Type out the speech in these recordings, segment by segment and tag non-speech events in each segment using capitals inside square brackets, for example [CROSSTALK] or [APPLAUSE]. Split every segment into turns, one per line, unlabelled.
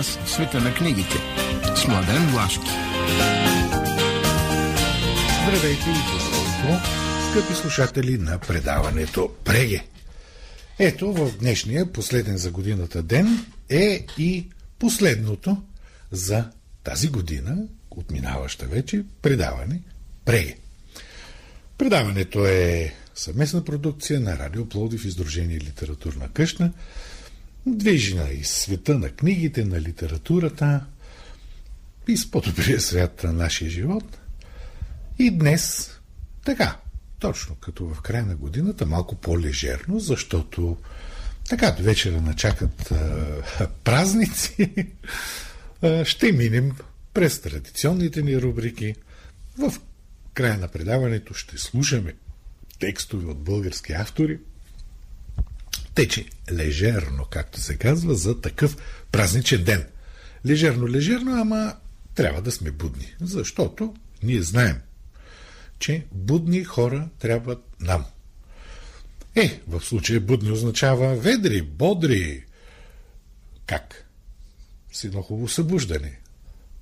Час света на книгите. С Младен Влашки.
Здравейте и добро скъпи слушатели на предаването Преге. Ето в днешния последен за годината ден е и последното за тази година, отминаваща вече, предаване Преге. Предаването е съвместна продукция на Радио Плодив Издружение Литературна къща, движена из света на книгите, на литературата и с по-добрия свят на нашия живот. И днес, така, точно като в края на годината, малко по-лежерно, защото така до вечера начакат а, празници, а, ще минем през традиционните ни рубрики. В края на предаването ще слушаме текстове от български автори. Тече лежерно, както се казва, за такъв празничен ден. Лежерно, лежерно, ама трябва да сме будни, защото ние знаем, че будни хора трябват нам. Е, в случая будни означава ведри, бодри. Как? С едно хубаво събуждане.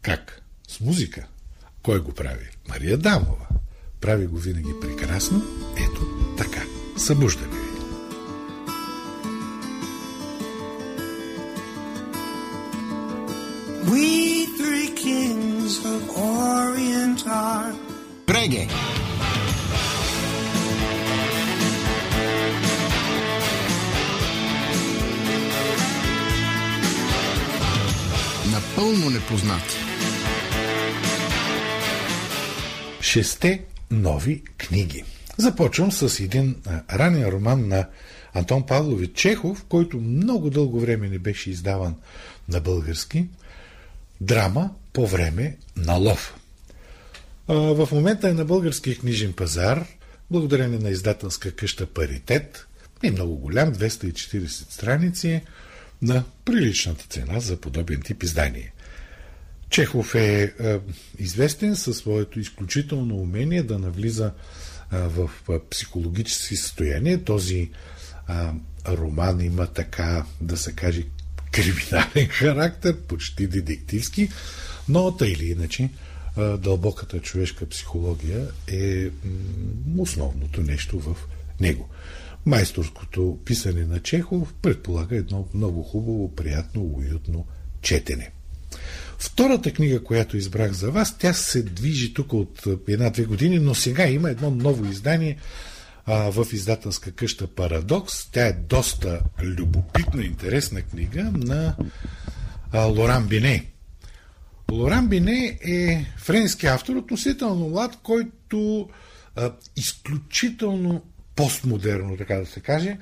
Как? С музика. Кой го прави? Мария Дамова. Прави го винаги прекрасно. Ето така. Събуждане
We three kings of Orient are Преге. Напълно непознати.
Шесте нови книги. Започвам с един ранен роман на Антон Павлович Чехов, който много дълго време не беше издаван на български. Драма по време на лов. В момента е на българския книжен пазар, благодарение на издателска къща Паритет, не много голям, 240 страници, на приличната цена за подобен тип издание. Чехов е, е известен със своето изключително умение да навлиза е, в психологически състояние. Този е, роман има така, да се каже, криминален характер, почти детективски, но тъй или иначе дълбоката човешка психология е основното нещо в него. Майсторското писане на Чехов предполага едно много хубаво, приятно, уютно четене. Втората книга, която избрах за вас, тя се движи тук от една-две години, но сега има едно ново издание в издателска къща Парадокс. Тя е доста любопитна, интересна книга на Лоран Бине. Лоран Бине е френски автор, относително млад, който а, изключително постмодерно, така да се каже,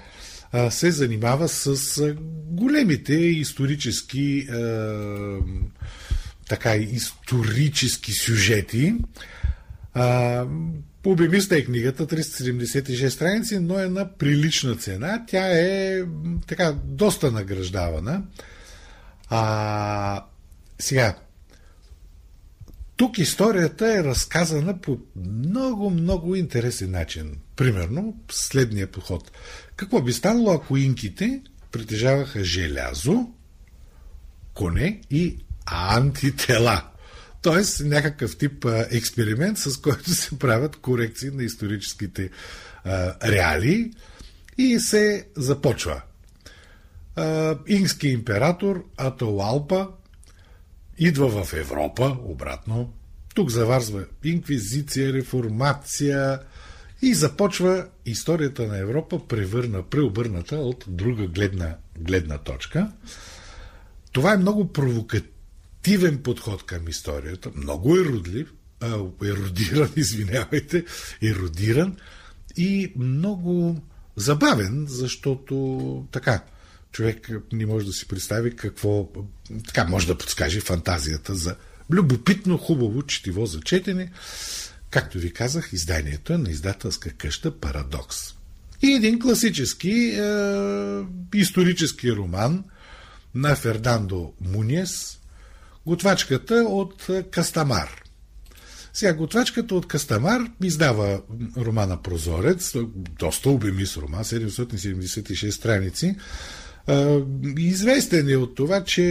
а, се занимава с големите исторически а, така исторически сюжети. А, Обемиста е книгата, 376 страници, но е на прилична цена. Тя е така доста награждавана. А, сега, тук историята е разказана по много, много интересен начин. Примерно, следния подход. Какво би станало, ако инките притежаваха желязо, коне и антитела? Тоест, някакъв тип експеримент, с който се правят корекции на историческите реалии и се започва. А, инкски император Атоалпа идва в Европа, обратно. Тук заварзва инквизиция, реформация и започва историята на Европа превърна, преобърната от друга гледна, гледна точка. Това е много провокативен подход към историята, много еродлив, а, еродиран, [LAUGHS] извинявайте, еродиран и много забавен, защото така, човек не може да си представи какво така може да подскаже фантазията за любопитно, хубаво четиво за четене. Както ви казах, изданието е на издателска къща Парадокс. И един класически е, исторически роман на Фердандо Муниес, Готвачката от Кастамар. Сега, готвачката от Кастамар издава романа Прозорец, доста обемис роман, 776 страници, Известен е от това, че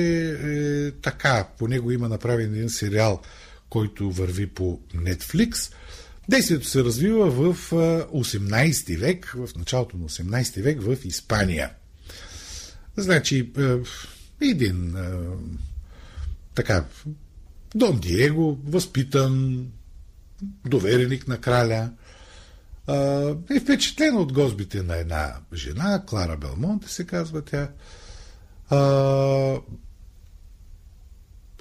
е, така, по него има направен един сериал, който върви по Netflix. Действието се развива в 18 век, в началото на 18 век в Испания. Значи, един така, Дон Диего, възпитан, довереник на краля, е впечатлен от гозбите на една жена, Клара Белмонте се казва тя.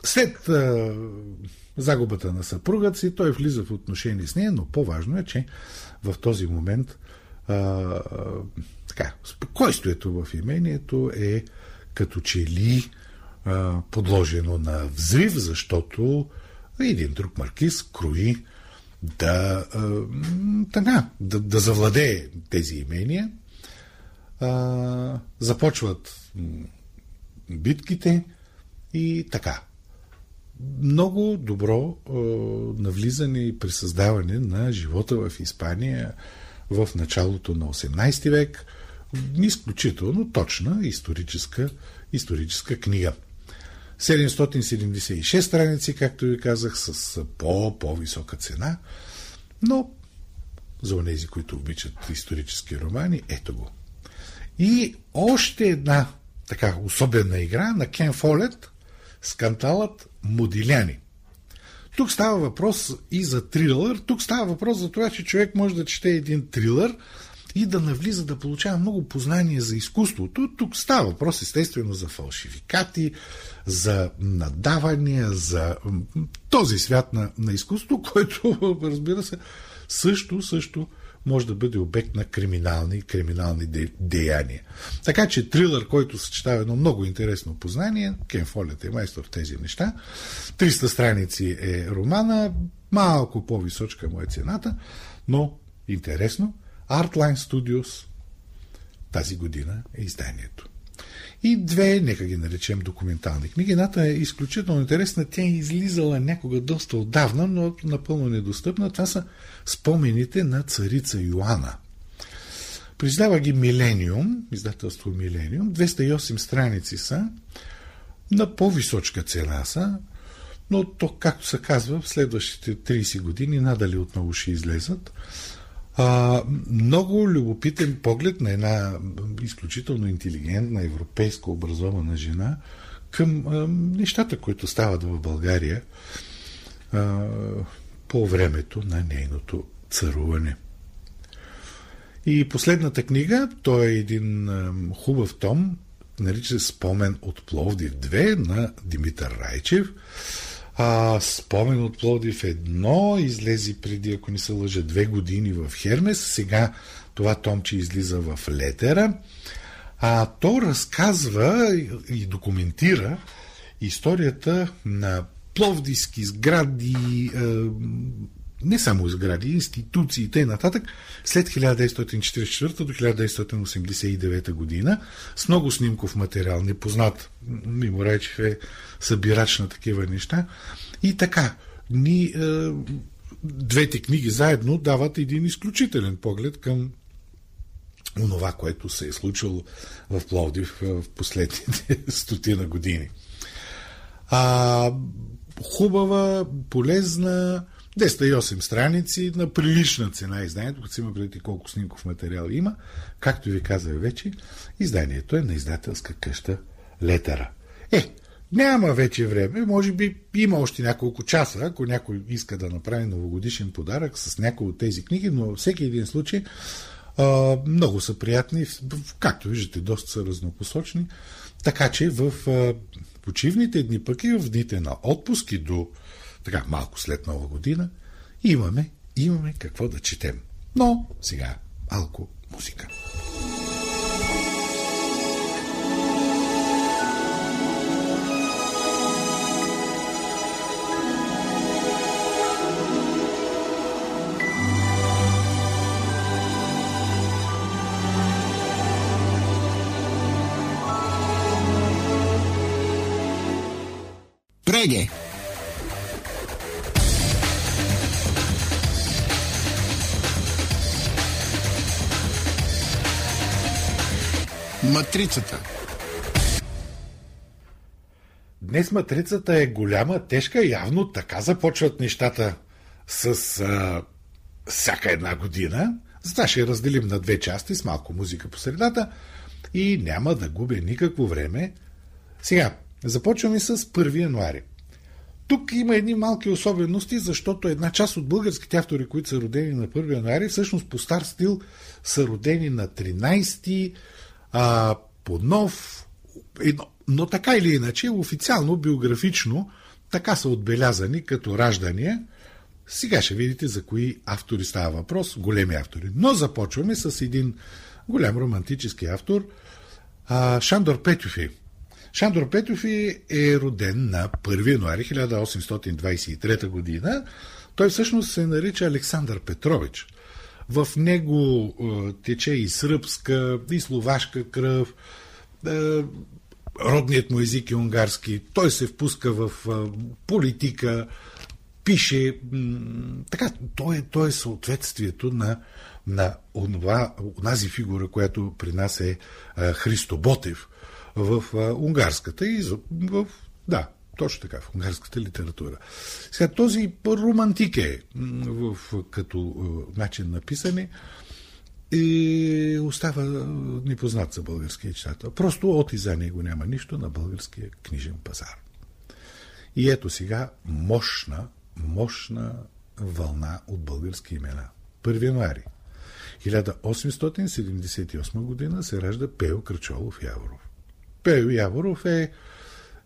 След загубата на съпругът си, той влиза в отношение с нея, но по-важно е, че в този момент така, спокойствието в имението е като че ли а, подложено на взрив, защото един друг маркиз крои да, така, да, да завладее тези имения. Започват битките и така. Много добро навлизане и присъздаване на живота в Испания в началото на 18 век. Изключително точна историческа, историческа книга. 776 страници, както ви казах, с по-по-висока цена, но за тези, които обичат исторически романи, ето го. И още една така особена игра на Кен Фолет, скандалът Модиляни. Тук става въпрос и за трилър. Тук става въпрос за това, че човек може да чете един трилър и да навлиза да получава много познание за изкуството. Тук става въпрос естествено за фалшификати, за надавания, за този свят на, на изкуство, [LAUGHS] който, разбира се, също, също може да бъде обект на криминални, криминални де, деяния. Така че трилър, който съчетава едно много интересно познание, Кен Фолет е майстор в тези неща, 300 страници е романа, малко по-височка му е цената, но интересно, Artline Studios тази година е изданието. И две, нека ги наречем документални книги. Едната е изключително интересна. Тя е излизала някога доста отдавна, но напълно недостъпна. Това са спомените на царица Йоанна. Признава ги Милениум, издателство Милениум. 208 страници са. На по-височка цена са, но то, както се казва, в следващите 30 години надали отново ще излезат. А, много любопитен поглед на една изключително интелигентна, европейска образована жена към а, нещата, които стават в България а, по времето на нейното царуване. И последната книга, той е един а, хубав том, нарича се Спомен от Пловдив 2 на Димитър Райчев. А, спомен от Плодив едно излезе преди, ако не се лъжа, две години в Хермес. Сега това томче излиза в Летера. А то разказва и документира историята на пловдивски сгради, не само сгради, институции и т.н. след 1944 до 1989 година с много снимков материал, непознат. Мимо Райчев е събирач на такива неща. И така, ни, е, двете книги заедно дават един изключителен поглед към онова, което се е случило в Пловдив в последните [LAUGHS] стотина години. А, хубава, полезна, 208 страници на прилична цена изданието, като си има преди колко снимков материал има. Както ви казах вече, изданието е на издателска къща Летера. Е, няма вече време, може би има още няколко часа, ако някой иска да направи новогодишен подарък с някои от тези книги, но във всеки един случай а, много са приятни, както виждате, доста са разнопосочни, така че в а, почивните дни, пък и в дните на отпуски до така малко след нова година, имаме, имаме какво да четем. Но сега малко музика.
Преге! Матрицата
днес матрицата е голяма, тежка, явно така започват нещата с а, всяка една година. Затова ще я разделим на две части с малко музика по средата и няма да губя никакво време. Сега, започваме с 1 януари. Тук има едни малки особености, защото една част от българските автори, които са родени на 1 януари, всъщност по стар стил са родени на 13 а, по нов, едно, но така или иначе, официално, биографично, така са отбелязани като раждания. Сега ще видите за кои автори става въпрос, големи автори. Но започваме с един голям романтически автор, а, Шандор Петюфи. Шандор Петюфи е роден на 1 януари 1823 година. Той всъщност се нарича Александър Петрович. В него е, тече и сръбска, и словашка кръв. Е, родният му език е унгарски. Той се впуска в е, политика, пише. Така, той е, той е съответствието на, на онова, онази фигура, която при нас е Христо Ботев в унгарската и в, да, точно така, в унгарската литература. Сега, този романтик е в, като начин на писане и остава непознат за българския читател. Просто от и за него няма нищо на българския книжен пазар. И ето сега мощна, мощна вълна от български имена. 1 януари 1878 година се ражда Пео Крачолов Яворов. Пео Яворов е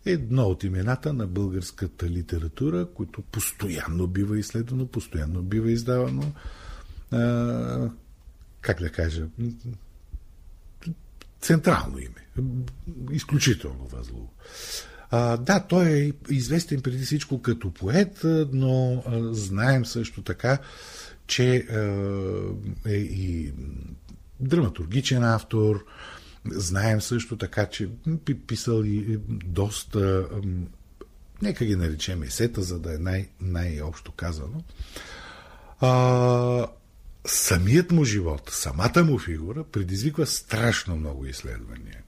едно от имената на българската литература, което постоянно бива изследвано, постоянно бива издавано. А, как да кажа? Централно име. Изключително възлово. А, да, той е известен преди всичко като поет, но а, знаем също така, че а, е и драматургичен автор, Знаем също така, че писал и доста, нека ги наречем есета, за да е най- най-общо казано. А, самият му живот, самата му фигура предизвиква страшно много изследвания.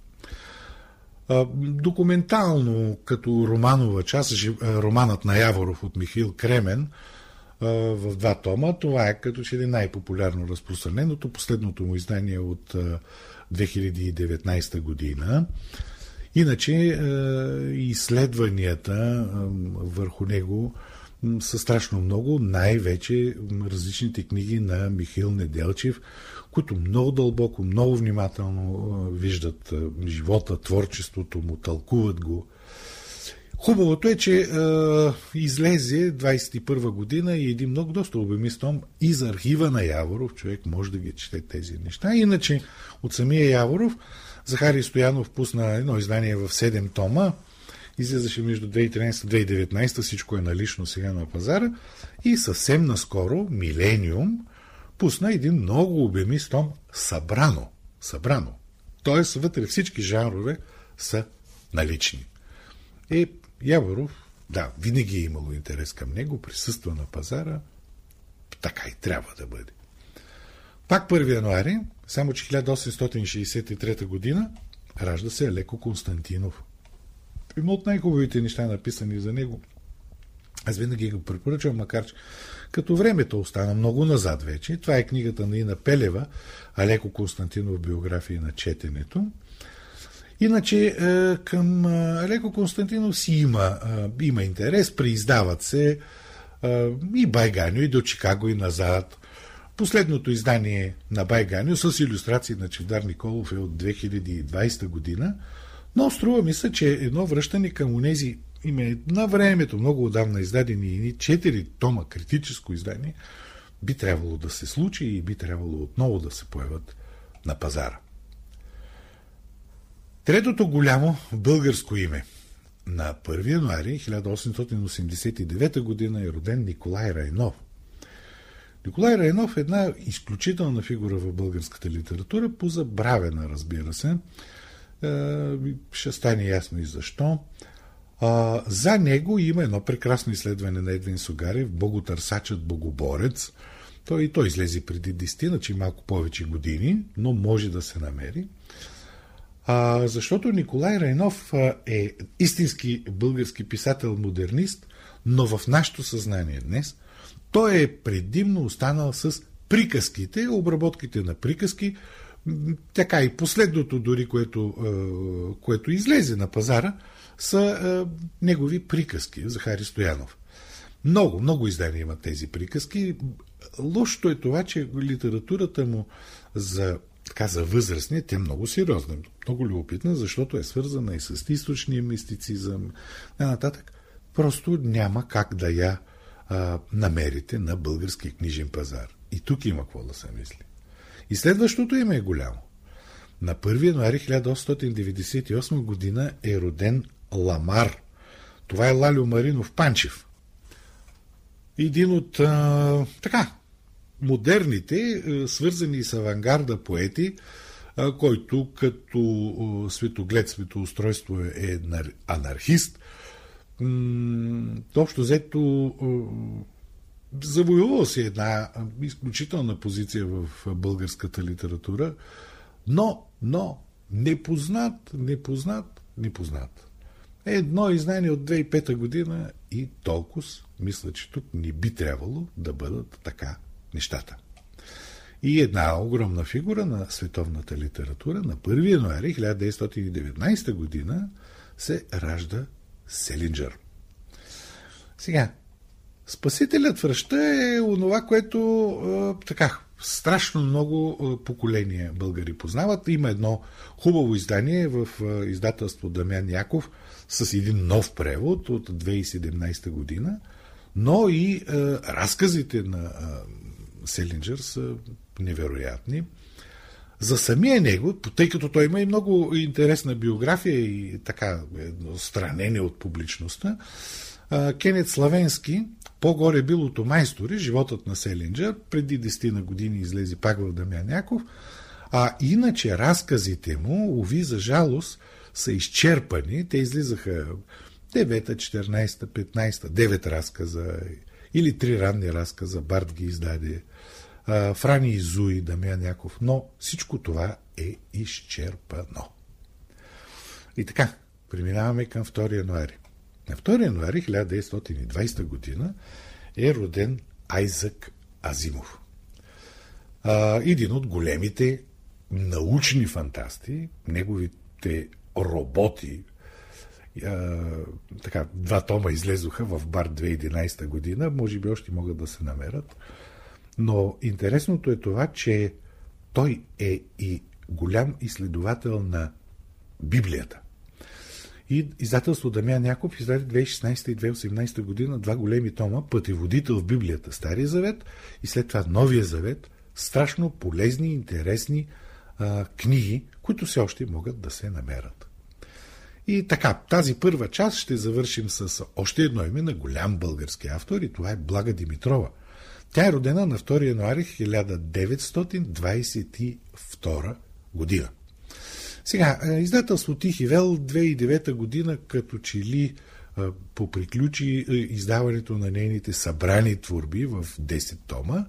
Документално, като романова част, романът на Яворов от Михил Кремен, в два тома. Това е като че ли най-популярно разпространеното. Последното му издание от 2019 година. Иначе изследванията върху него са страшно много, най-вече различните книги на Михаил Неделчев, които много дълбоко, много внимателно виждат живота, творчеството му, тълкуват го. Хубавото е, че е, излезе 21 година и един много доста обемист том и за архива на Яворов. Човек може да ги чете тези неща. Иначе от самия Яворов Захари Стоянов пусна едно издание в 7 тома. Излизаше между 2013 и 2019. Всичко е налично сега на пазара. И съвсем наскоро Милениум пусна един много обемист том Събрано. Събрано. Тоест вътре всички жанрове са налични. И Яворов, да, винаги е имало интерес към него, присъства на пазара, така и трябва да бъде. Пак 1 януари, само че 1863 година, ражда се Алеко Константинов. Има от най-хубавите неща написани за него. Аз винаги го препоръчвам, макар че като времето остана много назад вече. Това е книгата на Ина Пелева, Алеко Константинов биография на четенето. Иначе е, към е, Леко Константинов си има, е, има интерес, преиздават се и Байганю, и до Чикаго, и назад. Последното издание на Байганю с иллюстрации на Чевдар Николов е от 2020 година, но струва ми се, че едно връщане към унези име на времето, много отдавна издадени и четири тома критическо издание, би трябвало да се случи и би трябвало отново да се появят на пазара. Третото голямо българско име. На 1 януари 1889 година е роден Николай Райнов. Николай Райнов е една изключителна фигура в българската литература, позабравена, разбира се. Е, ще стане ясно и защо. За него има едно прекрасно изследване на Едвин Сугарев, Боготърсачът Богоборец. Той той излезе преди 10, значи малко повече години, но може да се намери. А, защото Николай Райнов е истински български писател-модернист, но в нашето съзнание днес той е предимно останал с приказките, обработките на приказки, така и последното дори, което, което излезе на пазара, са негови приказки, Захари Стоянов. Много, много издания имат тези приказки. Лошото е това, че литературата му за, така, за възрастни е много сериозна, много любопитна, защото е свързана и с източния мистицизъм, и нататък. Просто няма как да я а, намерите на български книжен пазар. И тук има какво да се мисли. И следващото име е голямо. На 1 януари 1898 година е роден Ламар. Това е Лалио Маринов Панчев. Един от а, така, модерните, свързани с авангарда поети, а, който като светоглед, светоустройство е анархист. М- общо взето завоювал си една изключителна позиция в българската литература, но, но, непознат, непознат, непознат. Едно изнание от 2005 година и толкова, мисля, че тук не би трябвало да бъдат така нещата. И една огромна фигура на световната литература на 1 януари 1919 година се ражда Селинджер. Сега, Спасителят в ръща е онова, което а, така, страшно много поколения българи познават. Има едно хубаво издание в издателство Дамян Яков с един нов превод от 2017 година, но и а, разказите на а, Селинджер са невероятни. За самия него, тъй като той има и много интересна биография и така странение от публичността, Кенет Славенски по-горе билото майстори, животът на Селинджер, преди 10 на години излезе пак в Дамян а иначе разказите му, уви за жалост, са изчерпани. Те излизаха 9, 14, 15, 9 разказа или три ранни разказа, Барт ги издаде, Франи и Зуи, Дамян Яков, но всичко това е изчерпано. И така, преминаваме към 2 януари. На 2 януари 1920 година е роден Айзък Азимов. Един от големите научни фантасти, неговите роботи, така, два тома излезоха в Бар 2011 година, може би още могат да се намерят. Но интересното е това, че той е и голям изследовател на Библията. И издателство Дамян Яков издаде 2016 и 2018 година два големи тома Пътеводител в Библията, Стария завет и след това Новия завет. Страшно полезни, интересни а, книги, които все още могат да се намерят. И така, тази първа част ще завършим с още едно име на голям български автор и това е Блага Димитрова. Тя е родена на 2 януари 1922 година. Сега, е, издателство Тихи Вел 2009 година като че ли е, поприключи е, издаването на нейните събрани творби в 10 тома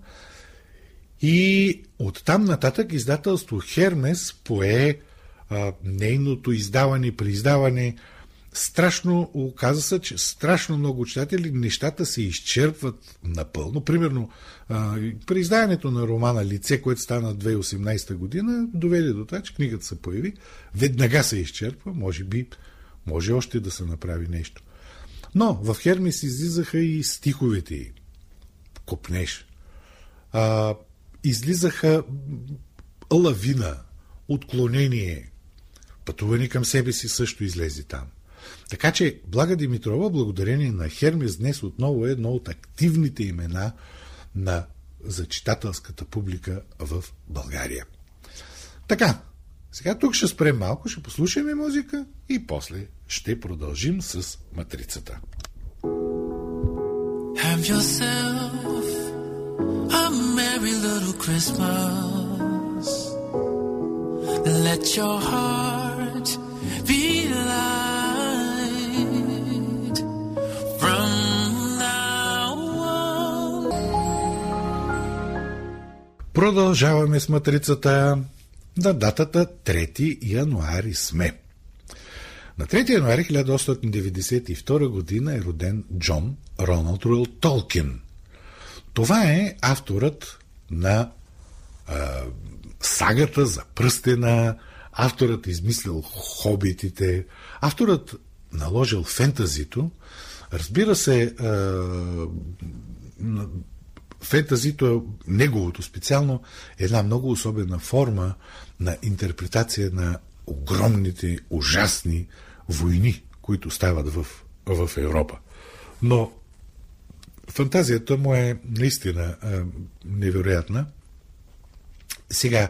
и оттам нататък издателство Хермес пое а, нейното издаване, преиздаване, страшно, оказа се, че страшно много читатели нещата се изчерпват напълно. Примерно, при изданието на романа Лице, което стана 2018 година, доведе до това, че книгата се появи, веднага се изчерпва, може би, може още да се направи нещо. Но в Хермис излизаха и стиховете. Копнеш. А, излизаха лавина, отклонение, пътуване към себе си също излезе там. Така че Блага Димитрова, благодарение на Хермес, днес отново е едно от активните имена на зачитателската публика в България. Така, сега тук ще спрем малко, ще послушаме музика и после ще продължим с матрицата. Have yourself a merry little Christmas. Let your heart. Продължаваме с матрицата. на датата 3 януари сме. На 3 януари 1892 година е роден Джон Роналд Руел Толкин. Това е авторът на а, сагата за пръстена, авторът измислил хобитите, авторът наложил фентазито. Разбира се, а, фентазито, неговото специално, е една много особена форма на интерпретация на огромните, ужасни войни, които стават в, в Европа. Но фантазията му е наистина а, невероятна. Сега,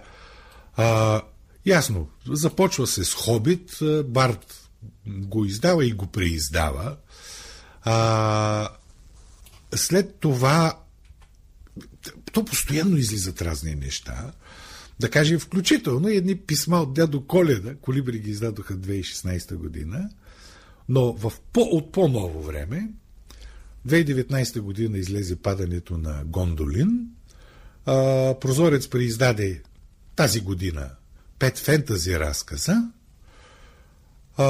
а, ясно, започва се с Хобит, Барт го издава и го преиздава. А, след това то постоянно излизат разни неща. Да кажем, включително едни писма от дядо Коледа, Колибри ги издадоха 2016 година, но в по, от по-ново време, 2019 година излезе падането на Гондолин, а, Прозорец преиздаде тази година пет фентази разказа, а,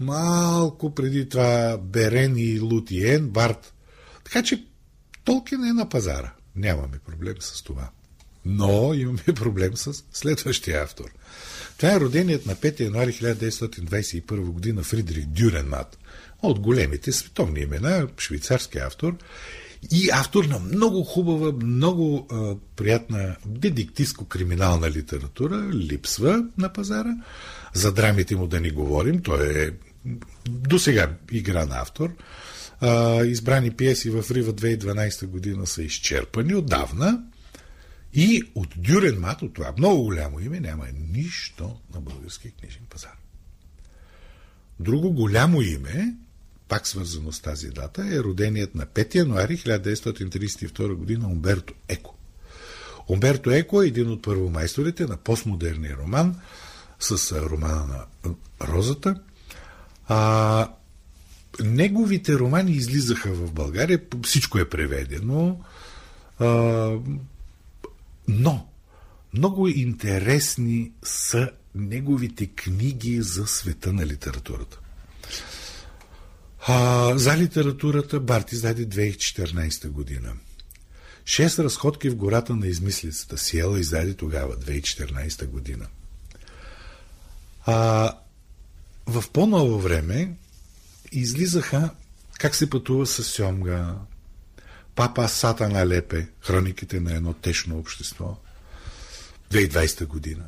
малко преди това Берен и Лутиен, Барт. Така че Толкин е на пазара. Нямаме проблем с това. Но имаме [LAUGHS] проблем с следващия автор. Това е роденият на 5 януари 1921 година Фридрих Дюренмат. От големите световни имена, швейцарски автор и автор на много хубава, много а, приятна детективско-криминална литература, липсва на пазара. За драмите му да ни говорим, той е до сега игран автор. А, избрани пиеси в Рива 2012 година са изчерпани отдавна. И от Дюрен Мат, от това много голямо име, няма нищо на българския книжен пазар. Друго голямо име, пак свързано с тази дата, е роденият на 5 януари 1932 година Умберто Еко. Умберто Еко е един от първомайсторите на постмодерния роман с романа на Розата. А, неговите романи излизаха в България, всичко е преведено. А, но много интересни са неговите книги за света на литературата. А, за литературата Барт издаде 2014 година. Шест разходки в гората на измислицата. Сиела издаде тогава, 2014 година. А, в по-ново време излизаха как се пътува с Сьомга, Папа Сатана Лепе, хрониките на едно тешно общество, 2020 година.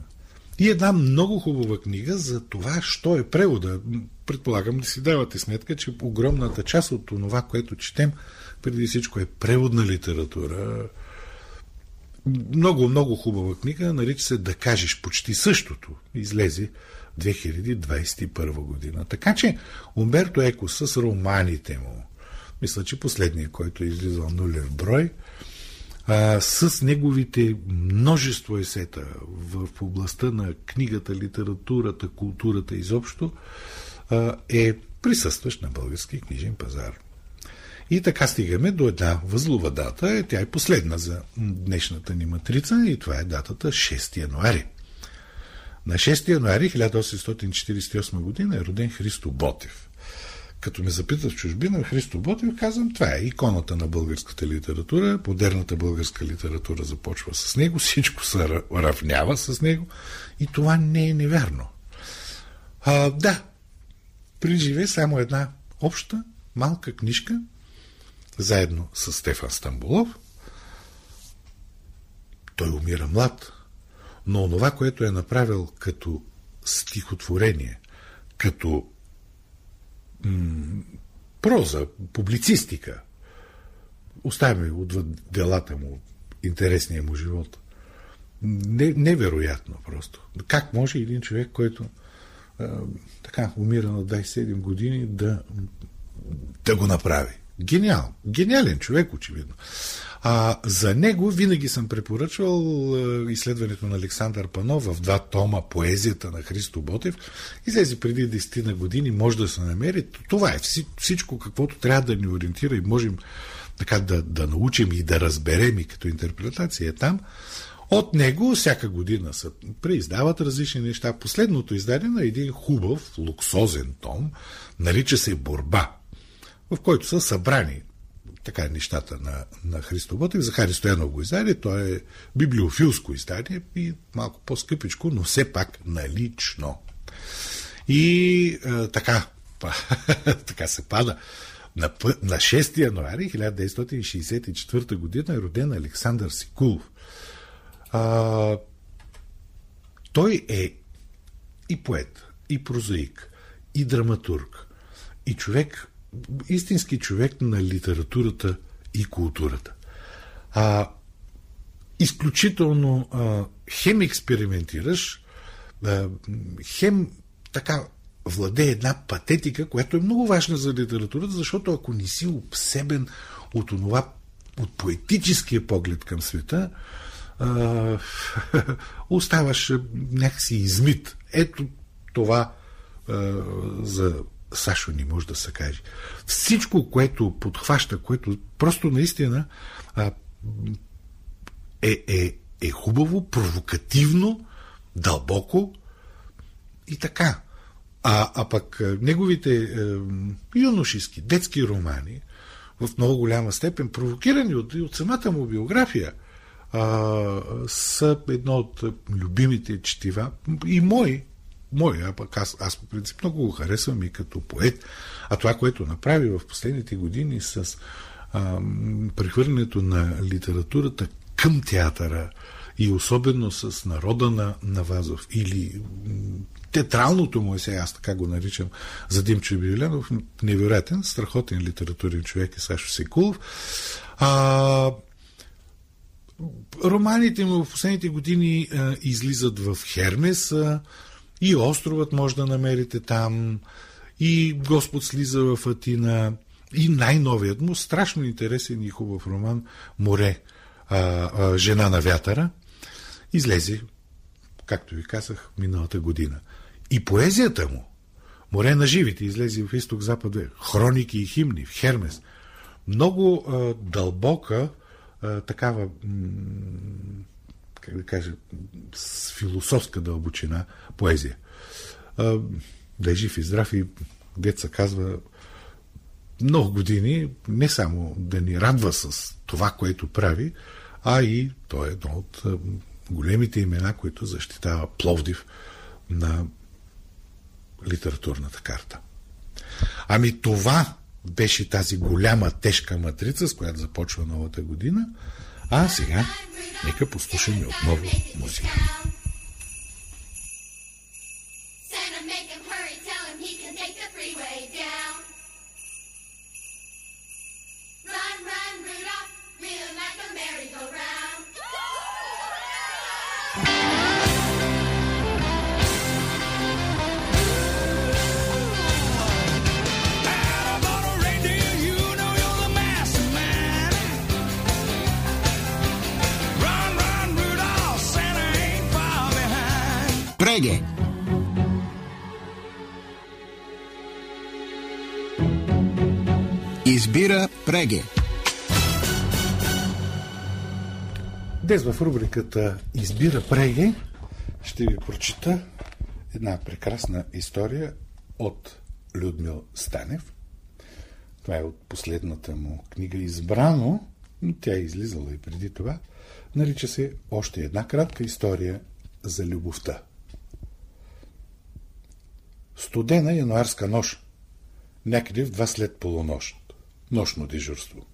И една много хубава книга за това, що е превода. Предполагам да си давате сметка, че огромната част от това, което четем, преди всичко е преводна литература. Много, много хубава книга, нарича се Да кажеш почти същото. Излезе 2021 година. Така че Умберто Еко с романите му, мисля, че последния, който е излизал нулев брой, а, с неговите множество есета в, областта на книгата, литературата, културата изобщо, а, е присъстващ на български книжен пазар. И така стигаме до една възлова дата, тя е последна за днешната ни матрица и това е датата 6 януари. На 6 януари 1848 година е роден Христо Ботев. Като ме запитат в чужбина, Христо Ботев, казвам, това е иконата на българската литература. Модерната българска литература започва с него, всичко се равнява с него и това не е невярно. А, да, приживе само една обща малка книжка, заедно с Стефан Стамбулов. Той умира млад, но това, което е направил като стихотворение, като проза, публицистика, оставяме отвъд делата му, интересния му живот. Не, невероятно просто. Как може един човек, който а, така умира на 27 години, да, да го направи? Гениал. Гениален човек, очевидно. А, за него винаги съм препоръчвал а, изследването на Александър Панов в два тома Поезията на Христо Ботев. Излезе преди 10 на години, може да се намери. Това е всичко, каквото трябва да ни ориентира и можем така да, да научим и да разберем и като интерпретация е там. От него всяка година се преиздават различни неща. Последното издание на един хубав, луксозен том, нарича се Борба, в който са събрани така нещата на, на Христо Ботев. Захари Стоянов го издаде, то е библиофилско издание и малко по-скъпичко, но все пак налично. И е, така, [LAUGHS] така се пада. На, на 6 януари 1964 година е роден Александър Сикулов. А, той е и поет, и прозаик, и драматург, и човек, истински човек на литературата и културата. А, изключително а, хем експериментираш, а, хем така владее една патетика, която е много важна за литературата, защото ако не си обсебен от това, от поетическия поглед към света, а, [LAUGHS] оставаш някакси измит. Ето това а, за Сашо не може да се каже. Всичко, което подхваща, което просто наистина а, е, е, е хубаво, провокативно, дълбоко и така. А, а пък неговите е, юношески, детски романи, в много голяма степен, провокирани от, от самата му биография, а, са едно от любимите четива и мои, мои, а пък аз, аз по принцип много го харесвам и като поет. А това, което направи в последните години с а, прехвърлянето на литературата към театъра и особено с народа на, на Вазов или театралното му е сега, аз така го наричам, за Димчо Бивленов, невероятен, страхотен литературен човек е Сашо Секулов. А, романите му в последните години а, излизат в Хермес а, и островът може да намерите там, и Господ слиза в Атина, и най-новият му, страшно интересен и хубав роман Море, а, а, Жена на вятъра, излезе, както ви казах, миналата година. И поезията му, Море на живите, излезе в изток-запад, хроники и химни, в Хермес, много а, дълбока а, такава, как да кажа, с философска дълбочина поезия. А, да е жив и здрав и деца казва много години не само да ни радва с това, което прави, а и той е едно от големите имена, които защитава Пловдив на литературната карта. Ами това беше тази голяма, тежка матрица, с която започва новата година. А сега, нека послушаме отново музика.
Преге. Избира Преге.
Днес в рубриката Избира Преге ще ви прочита една прекрасна история от Людмил Станев. Това е от последната му книга Избрано, но тя е излизала и преди това. Нарича се Още една кратка история за любовта. Студена януарска нощ. Някъде в два след полунощ. Нощно дежурство.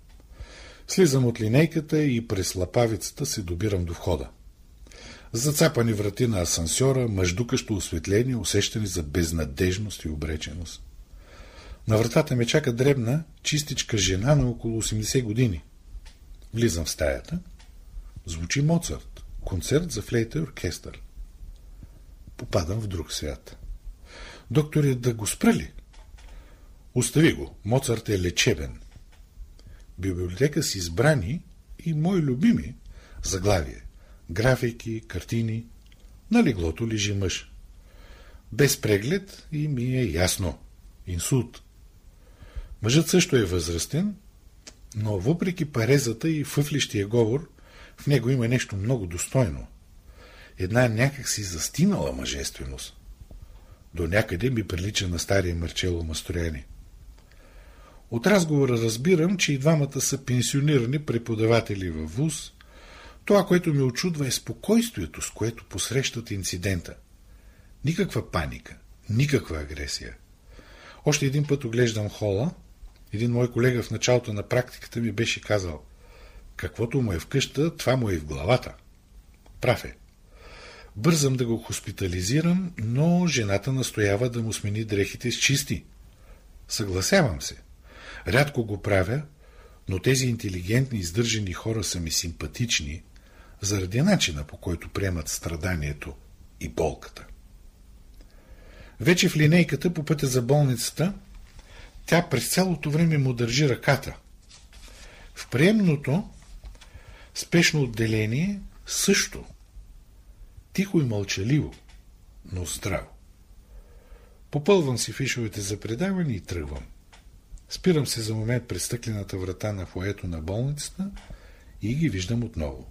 Слизам от линейката и през лапавицата се добирам до входа. Зацапани врати на асансьора, мъждукащо осветление, усещане за безнадежност и обреченост. На вратата ме чака дребна, чистичка жена на около 80 години. Влизам в стаята. Звучи Моцарт. Концерт за флейта и оркестър. Попадам в друг свят. Доктори, да го спрали. Остави го. Моцарт е лечебен. Библиотека с избрани и мои любими заглавие. Графики, картини. На леглото лежи мъж. Без преглед и ми е ясно. Инсулт. Мъжът също е възрастен, но въпреки парезата и фъфлищия говор, В него има нещо много достойно. Една някакси застинала мъжественост. До някъде ми прилича на стария Марчело Мастрояни. От разговора разбирам, че и двамата са пенсионирани преподаватели във ВУЗ. Това, което ме очудва е спокойствието, с което посрещат инцидента. Никаква паника, никаква агресия. Още един път оглеждам хола. Един мой колега в началото на практиката ми беше казал Каквото му е в къща, това му е в главата. Прав е. Бързам да го хоспитализирам, но жената настоява да му смени дрехите с чисти. Съгласявам се. Рядко го правя, но тези интелигентни, издържани хора са ми симпатични, заради начина по който приемат страданието и болката. Вече в линейката по пътя за болницата, тя през цялото време му държи ръката. В приемното спешно отделение също. Тихо и мълчаливо, но здраво. Попълвам си фишовете за предаване и тръгвам. Спирам се за момент през стъклената врата на фоето на болницата и ги виждам отново.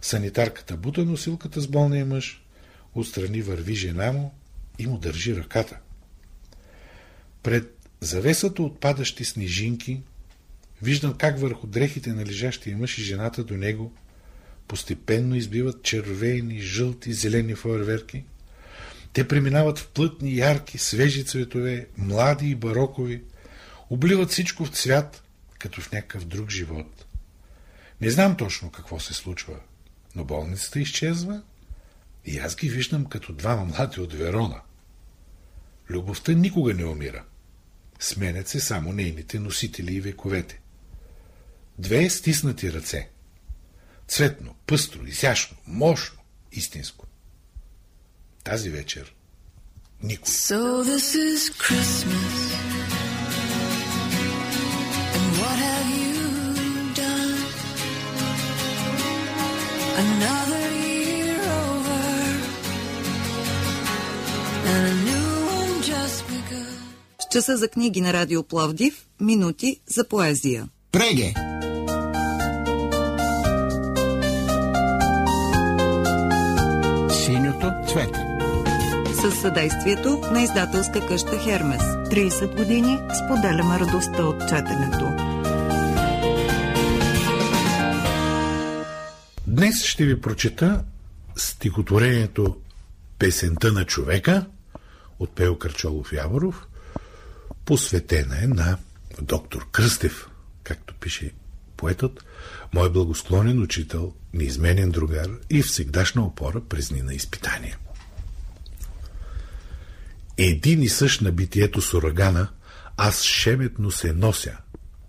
Санитарката бута носилката с болния мъж, отстрани върви жена му и му държи ръката. Пред завесата от падащи снежинки виждам как върху дрехите на лежащия мъж и жената до него постепенно избиват червени, жълти, зелени фойерверки. Те преминават в плътни, ярки, свежи цветове, млади и барокови, обливат всичко в цвят, като в някакъв друг живот. Не знам точно какво се случва, но болницата изчезва и аз ги виждам като двама млади от Верона. Любовта никога не умира. Сменят се само нейните носители и вековете. Две стиснати ръце. Цветно, пъстро, изящно, мощно, истинско. Тази вечер никой. So this is Christmas.
Another year over and a new one just begun. Часа за книги на Радио Пловдив, минути за поезия.
Преге!
Съдействието на издателска къща Хермес. 30 години споделяме радостта от четенето.
Днес ще ви прочета стихотворението Песента на човека от Пео Карчолов Яворов, посветена е на доктор Кръстев, както пише поетът, мой благосклонен учител, неизменен другар и всегдашна опора през дни на изпитания. Един и същ на битието с урагана, аз шеметно се нося,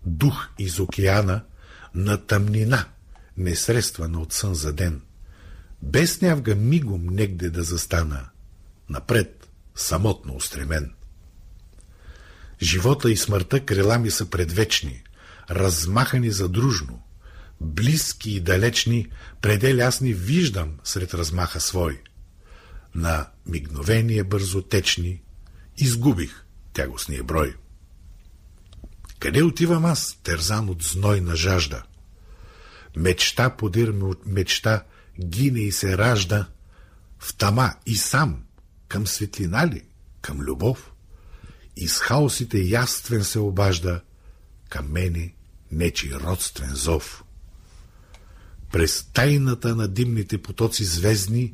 дух из океана, на тъмнина – несредствана от сън за ден. Без нявга мигом негде да застана, напред, самотно устремен. Живота и смъртта крила ми са предвечни, размахани задружно, близки и далечни, предели аз ни виждам сред размаха свой. На мигновение бързотечни изгубих тягостния брой. Къде отивам аз, терзан от зной на жажда? Мечта подир мечта гине и се ражда в тама и сам, към светлина ли, към любов? Из хаосите яствен се обажда, към мене нечи родствен зов. През тайната на димните потоци звездни,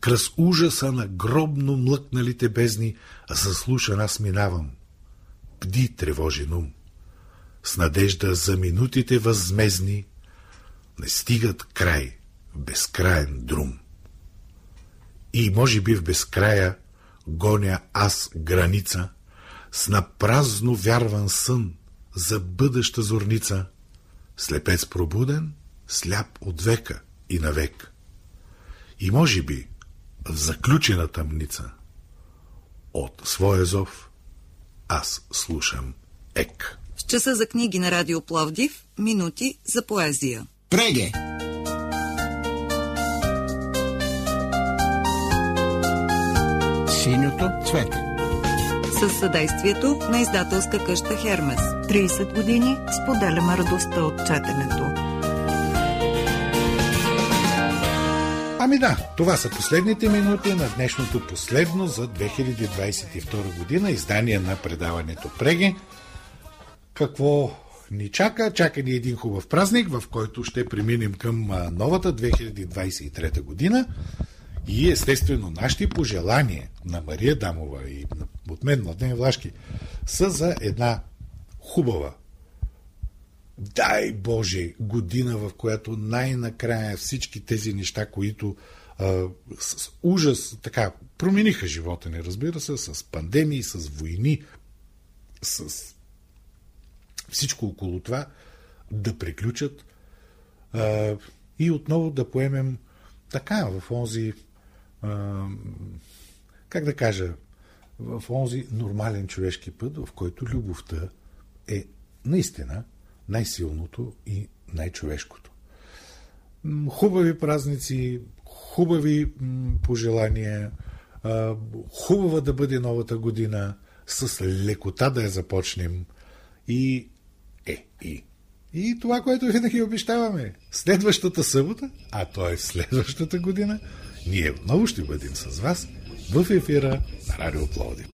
кръс ужаса на гробно млъкналите бездни, заслушан аз минавам. Бди тревожен ум. С надежда за минутите възмезни, не стигат край безкраен друм. И може би в безкрая гоня аз граница с напразно вярван сън за бъдеща зорница, слепец пробуден, сляп от века и навек. И може би заключена тъмница от своя зов аз слушам ек.
С часа за книги на Радио Пловдив, минути за поезия.
Преге! Синьото цвете
Със съдействието на издателска къща Хермес. 30 години споделяме радостта от четенето.
Ами да, това са последните минути на днешното последно за 2022 година издание на предаването Преги. Какво ни чака? Чака ни един хубав празник, в който ще преминем към новата 2023 година. И естествено, нашите пожелания на Мария Дамова и от мен, Младен Влашки, са за една хубава, дай Боже, година, в която най-накрая всички тези неща, които а, с ужас така промениха живота ни, разбира се, с пандемии, с войни, с всичко около това, да приключат а, и отново да поемем така в онзи, а, как да кажа, в онзи нормален човешки път, в който любовта е наистина най-силното и най-човешкото. Хубави празници, хубави пожелания, хубава да бъде новата година, с лекота да я започнем и е, и. И това, което винаги обещаваме, следващата събота, а то е следващата година, ние отново ще бъдем с вас в ефира на Радио Плоди.